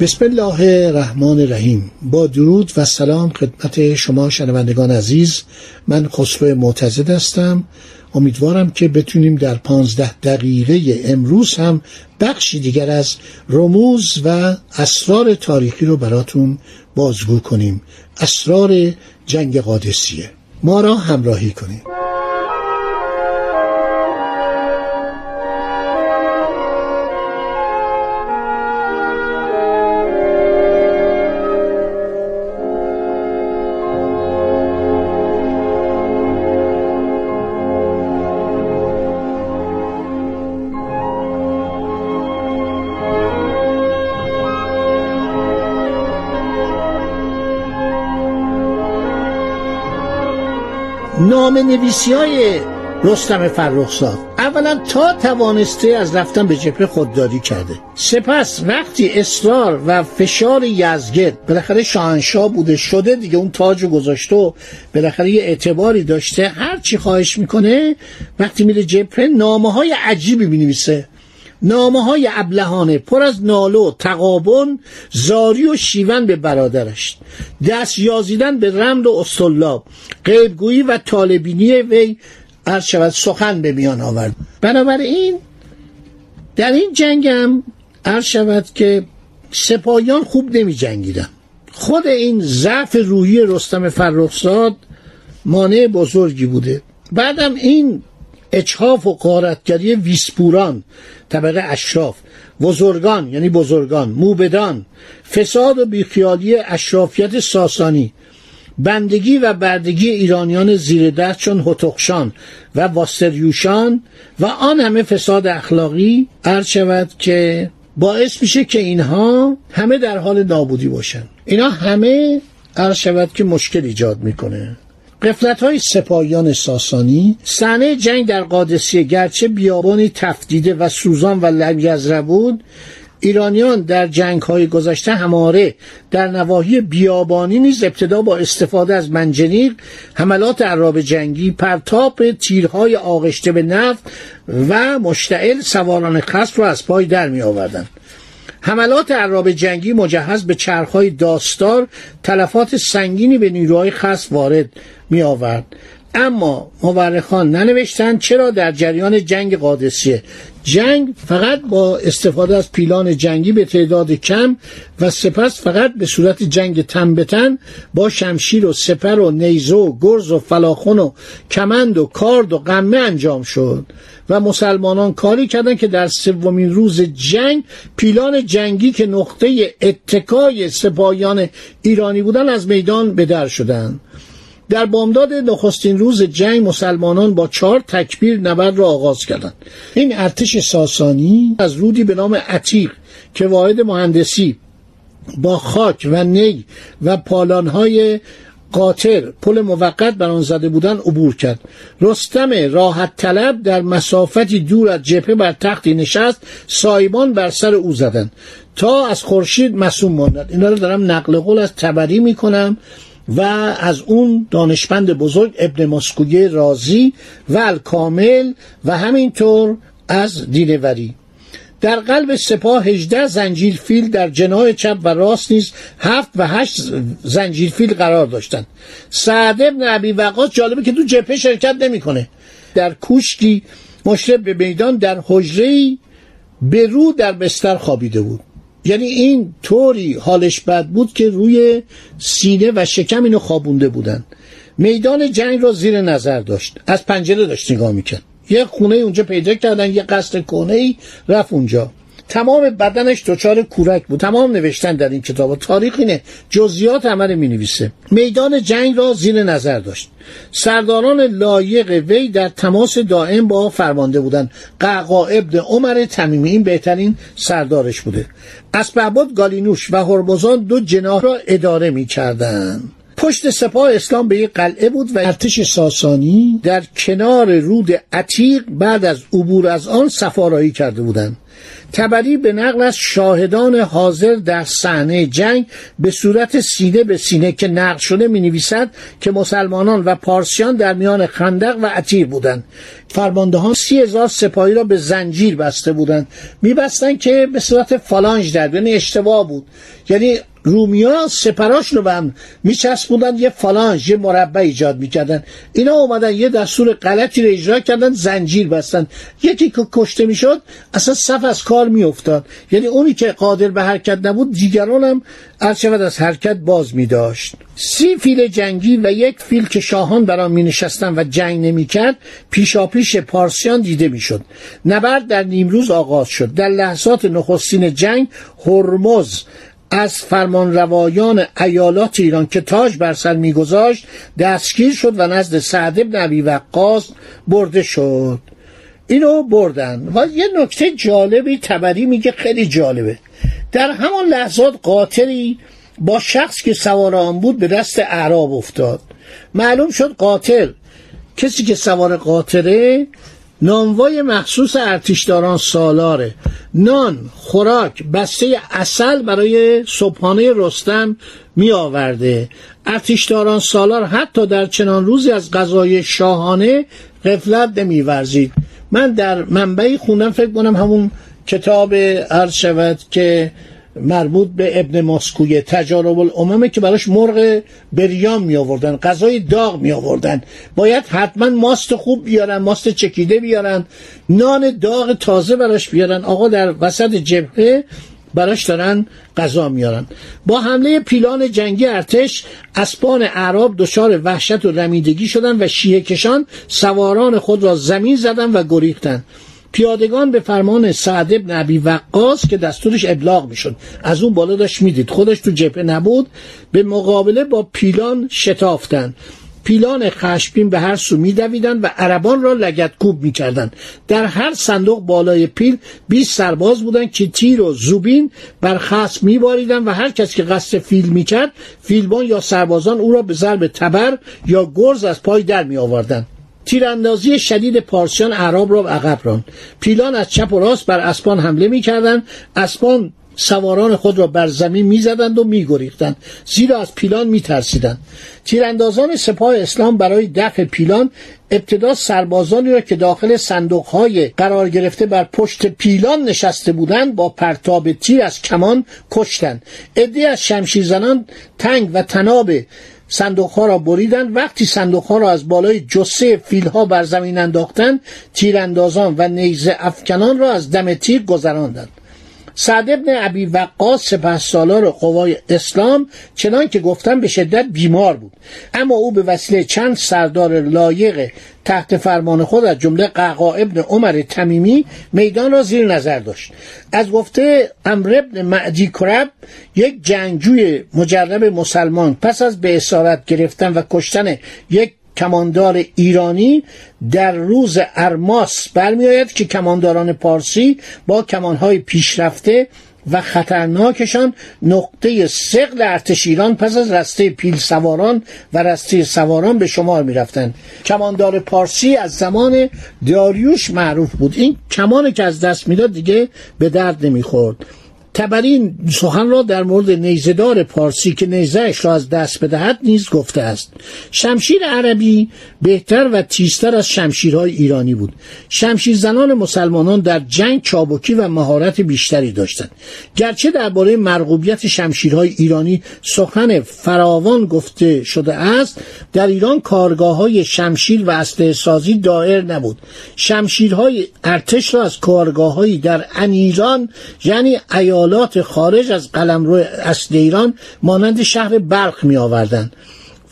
بسم الله الرحمن الرحیم. با درود و سلام خدمت شما شنوندگان عزیز. من خسرو معتزد هستم. امیدوارم که بتونیم در پانزده دقیقه امروز هم بخشی دیگر از رموز و اسرار تاریخی رو براتون بازگو کنیم. اسرار جنگ قادسیه. ما را همراهی کنیم نام نویسی های رستم فرخزاد. اولا تا توانسته از رفتن به جبهه خودداری کرده. سپس وقتی اصرار و فشار یزگرد بالاخره شاهنشاه بوده شده دیگه اون تاج گذاشته و بالاخره یه اعتباری داشته هر چی خواهش می‌کنه وقتی میره جبهه نامه های عجیبی می‌نویسه. نامه های ابلهانه پر از نالو تقابن زاری و شیون به برادرش. دست یازیدن به رمل و استولاب غیبگویی و طالبینی وی عرض شود سخن به میان آورد. بنابراین در این جنگم عرض شود که سپاهیان خوب نمی جنگیدن خود این ضعف روحی رستم فرخزاد مانع بزرگی بوده. بعدم این اچهاف و قارتگری ویسپوران طبقه اشراف بزرگان یعنی بزرگان موبدان فساد و بیخیالی اشرافیت ساسانی بندگی و بردگی ایرانیان زیر دست چون هتخشان و واسریوشان و آن همه فساد اخلاقی عرض شود که باعث میشه که اینها همه در حال نابودی باشن. اینا همه عرض شود که مشکل ایجاد می‌کنه. قفلت های سپاهیان ساسانی صحنه جنگ در قادسیه گرچه بیابانی تفدیده و سوزان و لنگزره بود ایرانیان در جنگ های گذشته هماره در نواحی بیابانی نیز ابتدا با استفاده از منجنیق حملات عراب جنگی پرتاب تیرهای آغشته به نفت و مشتعل سواران خصف را از پای در می آوردن. حملات عراب جنگی مجهز به چرخهای داستار تلفات سنگینی به نیروهای خصف وارد می آورد اما مورخان ننوشتند چرا در جریان جنگ قادسیه. جنگ فقط با استفاده از پیلان جنگی به تعداد کم و سپس فقط به صورت جنگ تن به تن با شمشیر و سپر و نیزه و گرز و فلاخون و کمند و کارد و قمه انجام شد و مسلمانان کاری کردند که در سومین روز جنگ پیلان جنگی که نقطه اتکای سپاهیان ایرانی بودن از میدان به در شدند. در بامداد نخستین روز جنگ مسلمانان با چهار تکبیر نبرد را آغاز کردند. این ارتش ساسانی از رودی به نام عتیق که واحد مهندسی با خاک و نی و پالانهای قاطر پل موقت بر آن زده بودن عبور کرد. رستم راحت طلب در مسافتی دور از جبهه بر تختی نشست سایبان بر سر او زدند. تا از خورشید مسوم ماند. اینا رو دارم نقل قول از تبری می‌کنم. و از اون دانشمند بزرگ ابن مسکوی رازی و الکامل و همینطور از دینوری. در قلب سپاه 18 زنجیر فیل در جناه چپ و راست نیز هفت و هشت زنجیر فیل قرار داشتند. سعد ابن عبی وقاص جالبه که تو جبهه شرکت نمی‌کنه. در کوشکی مشرف به میدان در حجره به رو در بستر خوابیده بود. یعنی این طوری حالش بد بود که روی سینه و شکم اینو خوابونده بودن. میدان جنگ را زیر نظر داشت. از پنجره داشت نگاه می‌کرد. یه خونه اونجا پیدا کردن یه قصر کنه ای رفت اونجا. تمام بدنش دچار کورک بود. تمام نوشتن در این کتاب. تاریخ اینه. جزئیات عمل می نویسه میدان جنگ را زیر نظر داشت. سرداران لایق وی در تماس دائم با فرمانده بودند. قعقا ابن عمر تمیمی. این بهترین سردارش بوده. اسبعباد گالینوش و هرمزان دو جناح را اداره می کردن. پشت سپاه اسلام به یک قلعه بود و ارتش ساسانی در کنار رود عتیق بعد از عبور از آن سفارایی کرده بودند. تبری به نقل از شاهدان حاضر در صحنه جنگ به صورت سینه به سینه که نقل شده می نویسد که مسلمانان و پارسیان در میان خندق و عتیر بودند. فرماندهان سی هزار سپاهی را به زنجیر بسته بودند. میبستند که به صورت فالانج در یعنی اشتباه بود. یعنی رومیا سپراش رو به هم میچسبوندن یه فلانج یه مربع ایجاد می‌کردن. اینا اومدن یه دستور غلطی رو اجرا کردن زنجیر بستن. یکی که کشته می‌شد اصلا صف از کار میافتاد. یعنی اونی که قادر به حرکت نبود دیگران هم شود از حرکت باز می داشت سی فیل جنگی و یک فیل که شاهان بر آن می نشستن و جنگ نمی کرد پیشاپیش پارسیان دیده می شد نبرد در نیمروز آغاز شد. در لحظات نخستین جنگ هرمز از فرمان روایان ایالات ایران که تاج بر سر میگذاشت دستگیر شد و نزد سعد ابن ابی وقاص برده شد. اینو بردن. و یه نکته جالبی تبری میگه خیلی جالبه. در همان لحظات قاطری با شخص که سوار آن بود به دست اعراب افتاد. معلوم شد قاتل کسی که سوار قاطره نانوای مخصوص ارتشداران سالاره. نان خوراک بسته اصل برای صبحانه رستم می آورده ارتشداران سالار حتی در چنان روزی از غذای شاهانه غفلت نمی ورزید من در منبعی خوندم فکر کنم همون کتاب عرض شود که مربوط به ابن ماسکوی تجارب الاممه که براش مرغ بریام می آوردن غذای داغ می آوردن باید حتما ماست خوب بیارن ماست چکیده بیارن نان داغ تازه براش بیارن. آقا در وسط جبهه براش دارن غذا میارن با حمله پیلان جنگی ارتش اسبان اعراب دچار وحشت و رمیدگی شدن و شیه کشان سواران خود را زمین زدن و گریختند پیادگان به فرمان سعد ابن عبی وقاص که دستورش ابلاغ می‌شد. از اون بالا داشت می‌دید. خودش تو جبهه نبود. به مقابله با پیلان شتافتن پیلان خشبین به هر سو میدویدند و عربان را لگتکوب می‌کردند. در هر صندوق بالای پیل 20 سرباز بودند که تیر و زوبین بر خصم میباریدند و هر کس که قصد فیل می‌کرد فیلبان یا سربازان او را به ضرب تبر یا گرز از پای در می آوردند تیراندازی شدید پارسیان اعراب را عقب راند. پیلان از چپ و راست بر اسبان حمله می‌کردند. اسبان سواران خود را بر زمین می‌زدند و میگریختند. زیرا از پیلان میترسیدند. تیراندازان سپاه اسلام برای دفع پیلان ابتدا سربازانی را که داخل صندوقهای قرار گرفته بر پشت پیلان نشسته بودند با پرتاب تیر از کمان کشتند. عده از شمشیرزنان تنگ و تناب صندوق ها را بریدند. وقتی صندوق ها را از بالای جسه فیل ها بر زمین انداختند تیراندازان و نیزه افکنان را از دم تیر گذراندند. سعد ابن عبی وقاص سپه سالار قوای اسلام چنان که گفتم به شدت بیمار بود. اما او به وسیله چند سردار لایق تحت فرمان خود از جمله قعقا ابن عمر تمیمی میدان را زیر نظر داشت. از گفته امر ابن معدی کرب یک جنگجوی مجرب مسلمان پس از به اسارت گرفتن و کشتن یک کماندار ایرانی در روز ارماس برمیآید که کمانداران پارسی با کمانهای پیشرفته و خطرناکشان نقطه سقل ارتش ایران پس از رسته پیل سواران و رسته سواران به شمار می رفتن. کماندار پارسی از زمان داریوش معروف بود این کمانی که از دست می‌داد دیگه به درد نمی‌خورد تبرین سخن را در مورد نیزدار پارسی که نیزهش را از دست بدهد نیز گفته است. شمشیر عربی بهتر و تیزتر از شمشیرهای ایرانی بود. شمشیر زنان مسلمانان در جنگ چابکی و مهارت بیشتری داشتند. گرچه درباره مرغوبیت شمشیرهای ایرانی سخن فراوان گفته شده است در ایران کارگاه های شمشیر و اسلحه سازی دائر نبود. شمشیرهای ارتش را از کارگاه در انیران یعنی ایالات خارج از قلمرو اصل ایران مانند شهر بلخ می آوردن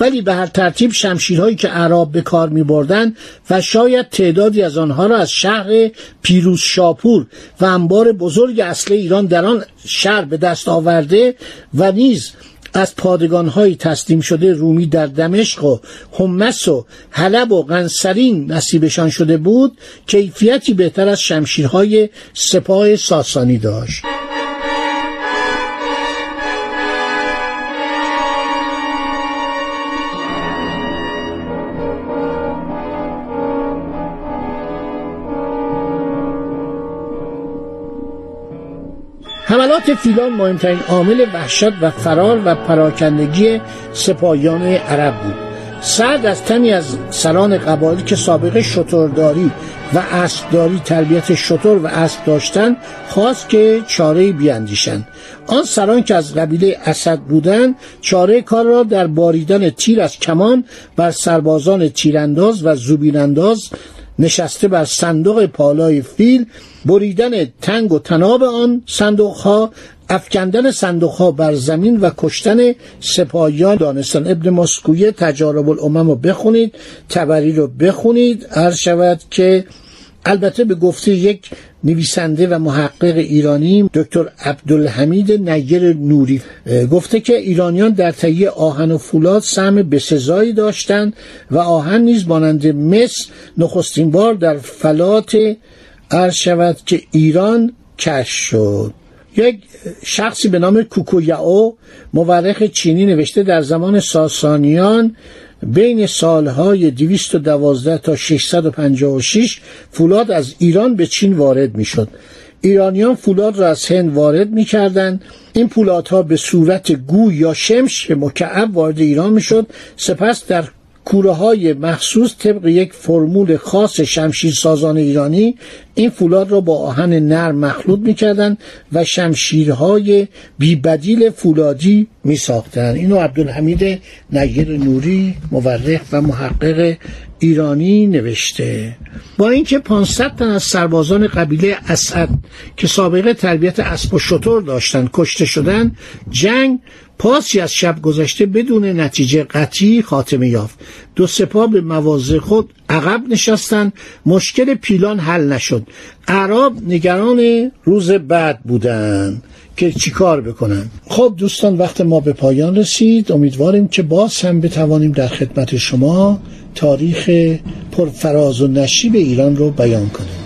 ولی به هر ترتیب شمشیرهایی که عرب به کار می بردن و شاید تعدادی از آنها را از شهر پیروز شاپور و انبار بزرگ اصل ایران در آن شهر به دست آورده و نیز از پادگانهایی تسلیم شده رومی در دمشق و حمس و حلب و قنسرین نصیبشان شده بود کیفیتی بهتر از شمشیرهای سپاه ساسانی داشت. حملات فیلان مهمترین عامل وحشت و فرار و پراکندگی سپاهیان عرب بود. سعد از تنی از سران قبایلی که سابقه شترداری و اسبداری تربیت شتر و اسب داشتند خواست که چاره بیاندیشند آن سران که از قبیله اسد بودند چاره کار را در باریدن تیر از کمان بر سربازان تیرانداز و زوبیرانداز نشسته بر صندوق پالای فیل بریدن تنگ و تناب آن صندوق ها افکندن صندوق ها بر زمین و کشتن سپاهیان. دانستان ابن مسکویه تجارب الامم رو بخونید تبری رو بخونید. عرض شود که البته به گفته یک نویسنده و محقق ایرانی دکتر عبدالحمید نیر نوری گفته که ایرانیان در تهیه آهن و فولاد سهم بسزایی داشتند و آهن نیز مانند مس نخستین بار در فلات عرض شود که ایران کش شد. یک شخصی به نام کوکویاو مورخ چینی نوشته در زمان ساسانیان بین سالهای 212 تا 656 فولاد از ایران به چین وارد می شد. ایرانیان فولاد را از هند وارد می کردن. این پولادها به صورت گو یا شمش مکعب وارد ایران می شد. سپس در کوره های مخصوص طبق یک فرمول خاص شمشیر سازان ایرانی این فولاد را با آهن نرم مخلوط می‌کردند و شمشیرهای بیبدیل فولادی می ساختن. اینو عبدالحمید نگیر نوری مورخ و محقق ایرانی نوشته با اینکه 500 تن از سربازان قبیله اسد که سابقه تربیت اسب و شتر داشتند کشته شدند جنگ پاسی از شب گذشته بدون نتیجه قطعی خاتمه یافت. دو سپاه به مواضع خود عقب نشستند مشکل پیلان حل نشد. عرب نگران روز بعد بودند که چیکار بکنن. خب دوستان وقت ما به پایان رسید. امیدواریم که باز هم بتوانیم در خدمت شما تاریخ پرفراز و نشیب ایران رو بیان کنیم.